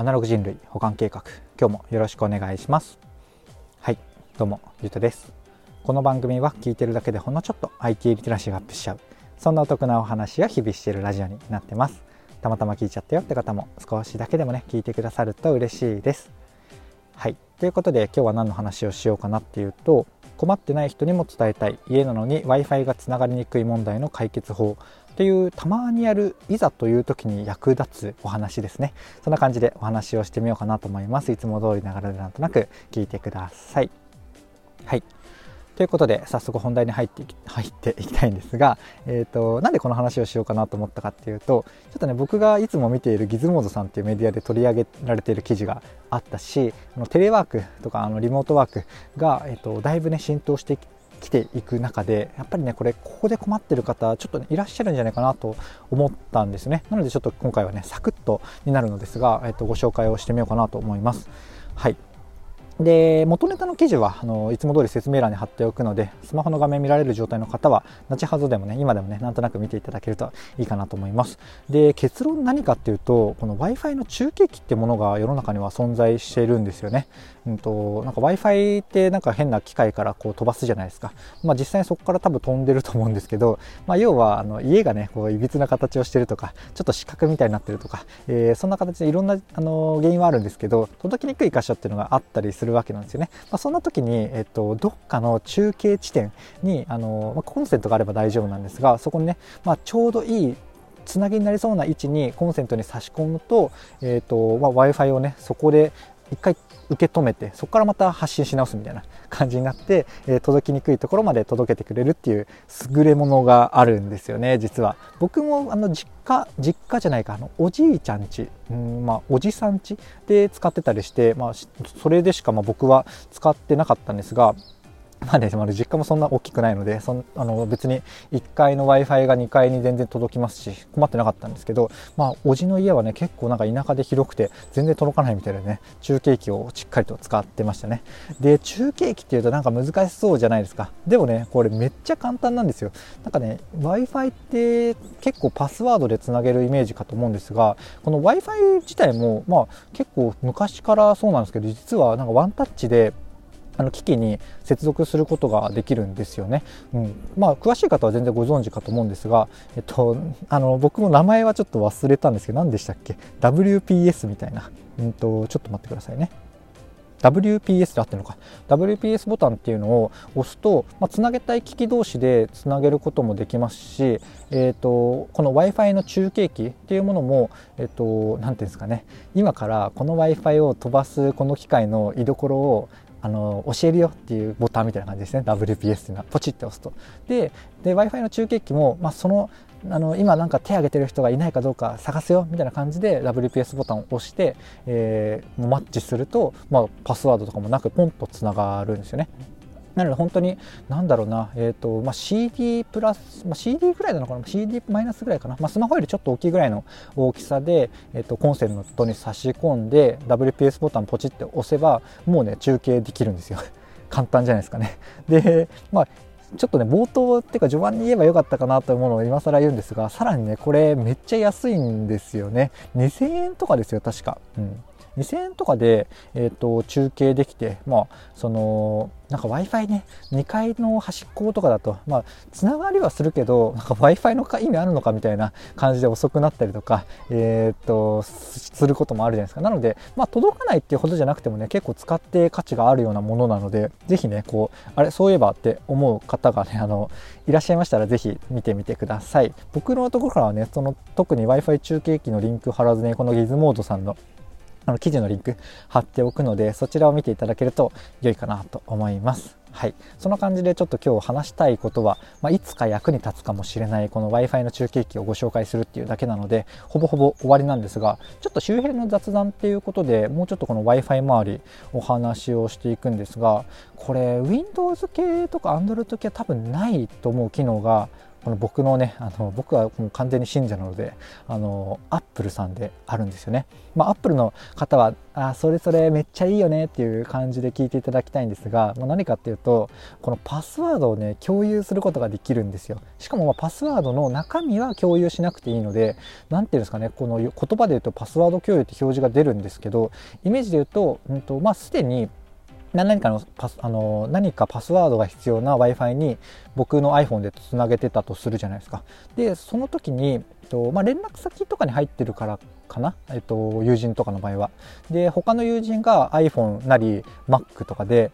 アナログ人類保管計画。今日もよろしくお願いします。はいどうもゆうとです。この番組は聞いてるだけでほんのちょっと IT リテラシーがアップしちゃう。そんなお得なお話を日々しているラジオになってます。たまたま聞いちゃったよって方も少しだけでもね聞いてくださると嬉しいです。はいということで今日は何の話をしようかなっていうと困ってない人にも伝えたい家なのに w i f i がつながりにくい問題の解決法。っていうたまにやるいざという時に役立つお話ですね。そんな感じでお話をしてみようかなと思います。いつも通りながらでなんとなく聞いてください。はい。ということで早速本題に入って入っていきたいんですが、えーと、なんでこの話をしようかなと思ったかっていうとちょっとね僕がいつも見ているギズモードさんっていうメディアで取り上げられている記事があったしあのテレワークとかあのリモートワークが、えーと、だいぶね浸透して来ていく中でやっぱりねこれここで困ってる方ちょっと、ね、いらっしゃるんじゃないかなと思ったんですね。なのでちょっと今回はねサクッとになるのですが、えっとご紹介をしてみようかなと思います。はい。で元ネタの記事はあのいつも通り説明欄に貼っておくのでスマホの画面見られる状態の方は後ほどでもね今でもねなんとなく見ていただけるといいかなと思います。で結論何かっていうとこの w i f i の中継機ってものが世の中には存在しているんですよね、うんと、なんか w i f i ってなんか変な機械からこう飛ばすじゃないですか、まあ、実際にそこから多分飛んでると思うんですけど、まあ、要はあの家がねこういびつな形をしてるとかちょっと四角みたいになってるとか、えー、そんな形でいろんなあの原因はあるんですけど届きにくい箇所っていうのがあったりするわけなんですよね、まあ、そんな時に、えっと、どっかの中継地点にあの、まあ、コンセントがあれば大丈夫なんですがそこにね、まあ、ちょうどいいつなぎになりそうな位置にコンセントに差し込むと,、えーとまあ、w i f i をねそこで一回受け止めてそこからまた発信し直すみたいな感じになって、えー、届きにくいところまで届けてくれるっていう優れものがあるんですよね実は。僕もあの実家実家じゃないかあのおじいちゃんち、うんまあ、おじさんちで使ってたりして、まあ、それでしかま僕は使ってなかったんですがまあね、まあ実家もそんな大きくないので、そんあの別に1階の Wi-Fi が2階に全然届きますし、困ってなかったんですけど、まあ、おじの家はね、結構なんか田舎で広くて、全然届かないみたいでね、中継機をしっかりと使ってましたね。で、中継機っていうとなんか難しそうじゃないですか。でもね、これめっちゃ簡単なんですよ。なんかね、Wi-Fi って結構パスワードでつなげるイメージかと思うんですが、この Wi-Fi 自体も、まあ結構昔からそうなんですけど、実はなんかワンタッチで、あの機器に接続することができるんですよね。うん、まあ詳しい方は全然ご存知かと思うんですが、えっとあの僕も名前はちょっと忘れたんですけど何でしたっけ？WPS みたいな。うんとちょっと待ってくださいね。WPS であってのか WPS ボタンっていうのを押すと、まあ、つなげたい機器同士でつなげることもできますし、えーと、この w i f i の中継機っていうものも何、えーと、ていうんですかね今からこの w i f i を飛ばすこの機械の居所をあの教えるよっていうボタンみたいな感じですね。WPS っていうのは。ポチって押すと。でで w i f i の中継機も、まあ、そのあの今なんか手挙げてる人がいないかどうか探すよみたいな感じで WPS ボタンを押して、えー、マッチすると、まあ、パスワードとかもなくポンとつながるんですよね。なので本当に何だろうな、えーとまあ、CD プラス、まあ、CD ぐらいなのかな CD マイナスぐらいかな、まあ、スマホよりちょっと大きいぐらいの大きさで、えーと、コンセントに差し込んで WPS ボタンポチって押せばもうね中継できるんですよ。簡単じゃないですかね。でまあちょっとね冒頭っていうか序盤に言えばよかったかなというものを今更言うんですがさらにねこれめっちゃ安いんですよね。2000円とかですよ確か、うん、2000円とかで、えーと、中継できて、まあ、そのなんか w i f i ね2階の端っことかだと、まあ、つながりはするけど w i f i の意味あるのかみたいな感じで遅くなったりとか、えーと、することもあるじゃないですか。なので、まあ、届かないっていうほどじゃなくてもね結構使って価値があるようなものなのでぜひねこうあれそういえばって思う方がねあのいらっしゃいましたらぜひ見てみてください。僕のところからはねその特に w i f i 中継機のリンク貼らずねこのギズモードさんのあの記事のリンク貼っておくのでそちらを見ていただけると良いかなと思います。はい、そんな感じでちょっと今日話したいことは、まあ、いつか役に立つかもしれないこの w i f i の中継機をご紹介するっていうだけなのでほぼほぼ終わりなんですがちょっと周辺の雑談っていうことでもうちょっとこの w i f i 周りお話をしていくんですがこれ Windows 系とか Android 系は多分ないと思う機能がこの僕のねあの僕はもう完全に信者なのであのアップルさんであるんですよね。まあ、アップルの方はあそれそれめっちゃいいよねっていう感じで聞いていただきたいんですが、まあ、何かっていうとこのパスワードをね共有することができるんですよ。しかもまパスワードの中身は共有しなくていいので何ていうんですかねこの言葉で言うとパスワード共有って表示が出るんですけどイメージで言うと,、うんとまあ、すでに何かのパスあの何かパスワードが必要な w i f i に僕の iPhone でつなげてたとするじゃないですか。でその時に、とまあ、連絡先とかに入ってるからかな、えっと、友人とかの場合は。で他の友人が iPhone なり Mac とかで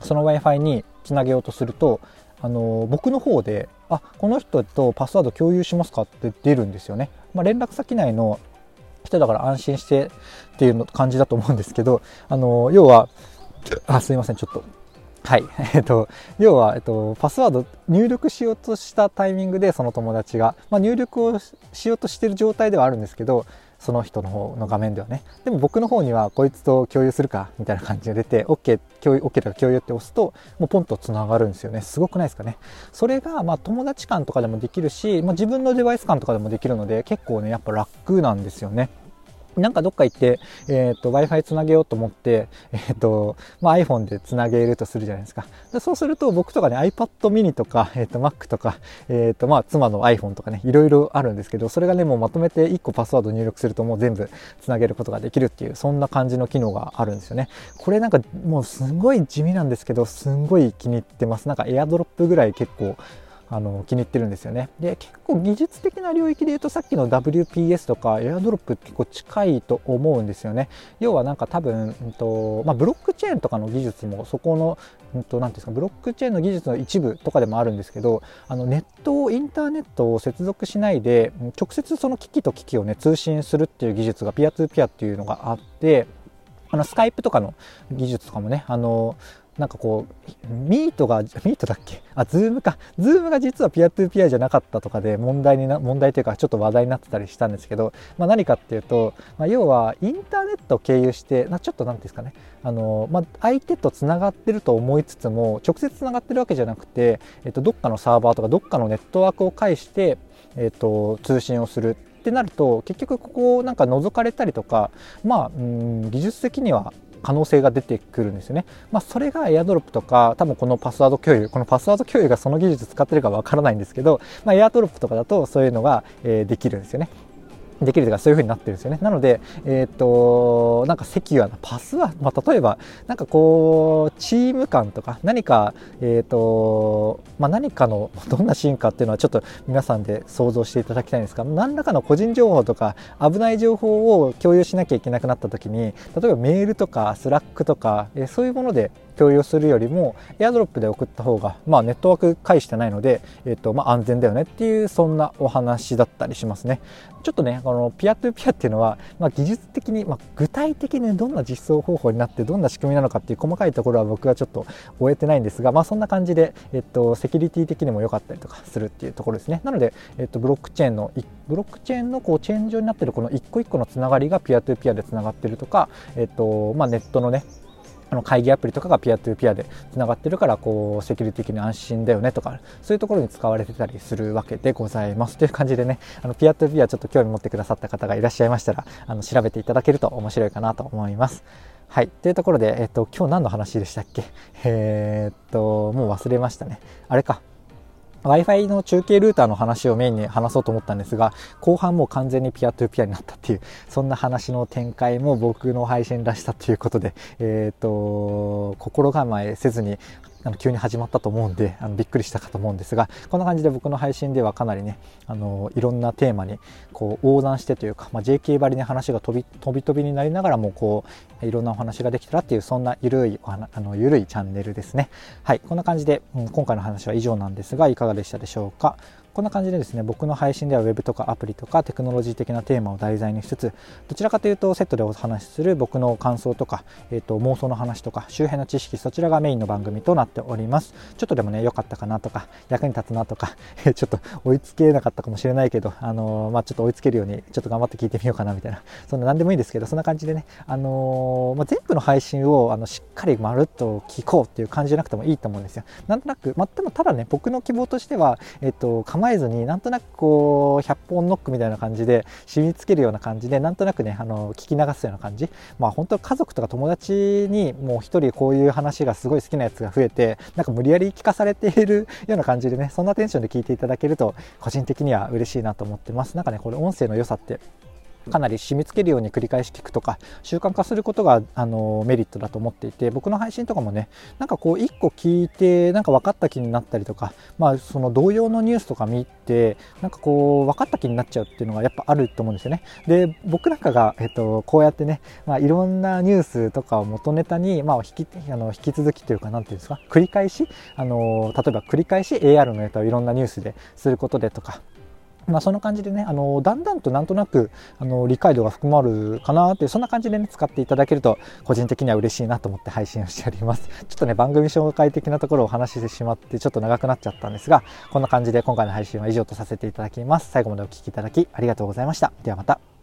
その w i f i につなげようとするとあの僕の方で「あこの人とパスワード共有しますか?」って出るんですよね。まあ、連絡先内の人だから安心してっていう感じだと思うんですけどあの要はあ、すいません、ちょっと。はい。えっと、要は、えっと、パスワード入力しようとしたタイミングで、その友達が、まあ、入力をしようとしてる状態ではあるんですけど、その人の方の画面ではね。でも僕の方には、こいつと共有するか、みたいな感じが出て、OK、共有、OK とか共有って押すと、もうポンと繋がるんですよね。すごくないですかね。それが、まあ、友達間とかでもできるし、まあ、自分のデバイス間とかでもできるので、結構ね、やっぱ楽なんですよね。なんかどっか行って、えっ、ー、と、Wi-Fi つなげようと思って、えっ、ー、と、まあ、iPhone でつなげるとするじゃないですか。でそうすると、僕とかね、iPad mini とか、えっ、ー、と、Mac とか、えっ、と、まあ、妻の iPhone とかね、いろいろあるんですけど、それがね、もうまとめて1個パスワード入力するともう全部つなげることができるっていう、そんな感じの機能があるんですよね。これなんか、もうすごい地味なんですけど、すんごい気に入ってます。なんか AirDrop ぐらい結構、あの気に入ってるんですよね。で結構技術的な領域で言うとさっきの WPS とか AirDrop 結構近いと思うんですよね。要はなんか多分、うんとまあ、ブロックチェーンとかの技術もそこの、うんと、なんていうんですかブロックチェーンの技術の一部とかでもあるんですけどあのネットをインターネットを接続しないで直接その機器と機器をね通信するっていう技術が peer to peerっていうのがあってあの Skype とかの技術とかもねあのなんかこう、 Meetが、 Meetだっけ？あ、 Zoomか。 Zoomが実は peer to peerじゃなかったとかで問題にな、問題というかちょっと話題になってたりしたんですけど、まあ、何かっていうと、まあ、要はインターネットを経由して、ちょっと何ていうんですかね、あの、まあ、相手とつながってると思いつつも、直接つながってるわけじゃなくて、えっと、どっかのサーバーとかどっかのネットワークを介して、えっと、通信をするってなると結局ここをなんか覗かれたりとかまあうん技術的には可能性が出てくるんですよね。まあ、それがエアドロップとか、多分このパスワード共有、このパスワード共有がその技術使ってるかわからないんですけど、まあ、エアドロップとかだとそういうのが、え、できるんですよね。できるとかそういう風になってるんですよね。なので、えっ、ー、と、なんかセキュアなパスワード、まあ、例えば、なんかこう、チーム間とか、何か、えっ、ー、と、まあ、何かの、どんなシーンかっていうのはちょっと皆さんで想像していただきたいんですが、何らかの個人情報とか、危ない情報を共有しなきゃいけなくなった時に、例えばメールとか、 Slack とか、えー、そういうもので共有するよりも、 AirDrop で送った方が、まあ、ネットワーク介してないので、えっ、と、まあ、安全だよねっていう、そんなお話だったりしますね。ちょっとね、このピアトゥピアっていうのは、まあ、技術的に、まあ、具体的にどんな実装方法になってどんな仕組みなのかっていう細かいところは僕はちょっと終えてないんですが、まあ、そんな感じで、えっと、セキュリティ的にも良かったりとかするっていうところですね。なので、えっと、ブロックチェーンの、ブロックチェーンのこうチェーン上になってるこの一個一個のつながりがピアトゥピアでつながってるとか、えっとまあ、ネットのねあの会議アプリとかがピアトゥーピアでつながってるからこうセキュリティ的に安心だよねとかそういうところに使われてたりするわけでございますという感じでねあのピアトゥーピアちょっと興味持ってくださった方がいらっしゃいましたらあの調べていただけると面白いかなと思います。はい。というところで、えっと、今日何の話でしたっけ？えー、っと、もう忘れましたね。あれか。Wi-Fi の中継ルーターの話をメインに話そうと思ったんですが、後半もう完全にピアトゥピアになったっていう、そんな話の展開も僕の配信らしさということで、えっ、ー、と、心構えせずにあの急に始まったと思うんであのびっくりしたかと思うんですがこんな感じで僕の配信ではかなりねあのいろんなテーマにこう横断してというか、まあ、JK ばりに話が飛び飛び飛びになりながらもこういろんなお話ができたらっていうそんなゆるいあのゆるいチャンネルですね。はいこんな感じで、うん、今回の話は以上なんですがいかがでしたでしょうか？こんな感じでですね、僕の配信では Web とかアプリとかテクノロジー的なテーマを題材にしつつ、どちらかというとセットでお話しする僕の感想とか、えー、と妄想の話とか、周辺の知識、そちらがメインの番組となっております。ちょっとでもね、良かったかなとか、役に立つなとか、ちょっと追いつけなかったかもしれないけど、あのー、まあ、ちょっと追いつけるように、ちょっと頑張って聞いてみようかなみたいな、そんな何でもいいんですけど、そんな感じでね、あのー、まあ、全部の配信をあのしっかりまるっと聞こうっていう感じじゃなくてもいいと思うんですよ。なんとなく、まあ、でもただね、僕の希望としては、えっ、と、構えずになんとなくこう100本ノックみたいな感じで染みつけるような感じでなんとなくねあの聞き流すような感じ。まあ本当家族とか友達にもう一人こういう話がすごい好きなやつが増えてなんか無理やり聞かされているような感じでねそんなテンションで聞いていただけると個人的には嬉しいなと思ってます。なんかねこれ音声の良さってかなり染みつけるように繰り返し聞くとか習慣化することがあのメリットだと思っていて僕の配信とかもねなんかこう1個聞いてなんか分かった気になったりとかまあその同様のニュースとか見てなんかこう分かった気になっちゃうっていうのがやっぱあると思うんですよね。で僕なんかが、えっと、こうやってね、まあ、いろんなニュースとかを元ネタに、まあ、引きあの引き続きというか何ていうんですか繰り返しあの例えば繰り返し AR のネタをいろんなニュースですることでとかまあ、そんな感じでね、あのだんだんとなんとなくあの理解度が含まるかなっていう、そんな感じでね、使っていただけると、個人的には嬉しいなと思って配信をしております。ちょっとね、番組紹介的なところをお話ししてしまって、ちょっと長くなっちゃったんですが、こんな感じで今回の配信は以上とさせていただきます。最後までお聴きいただきありがとうございました。ではまた。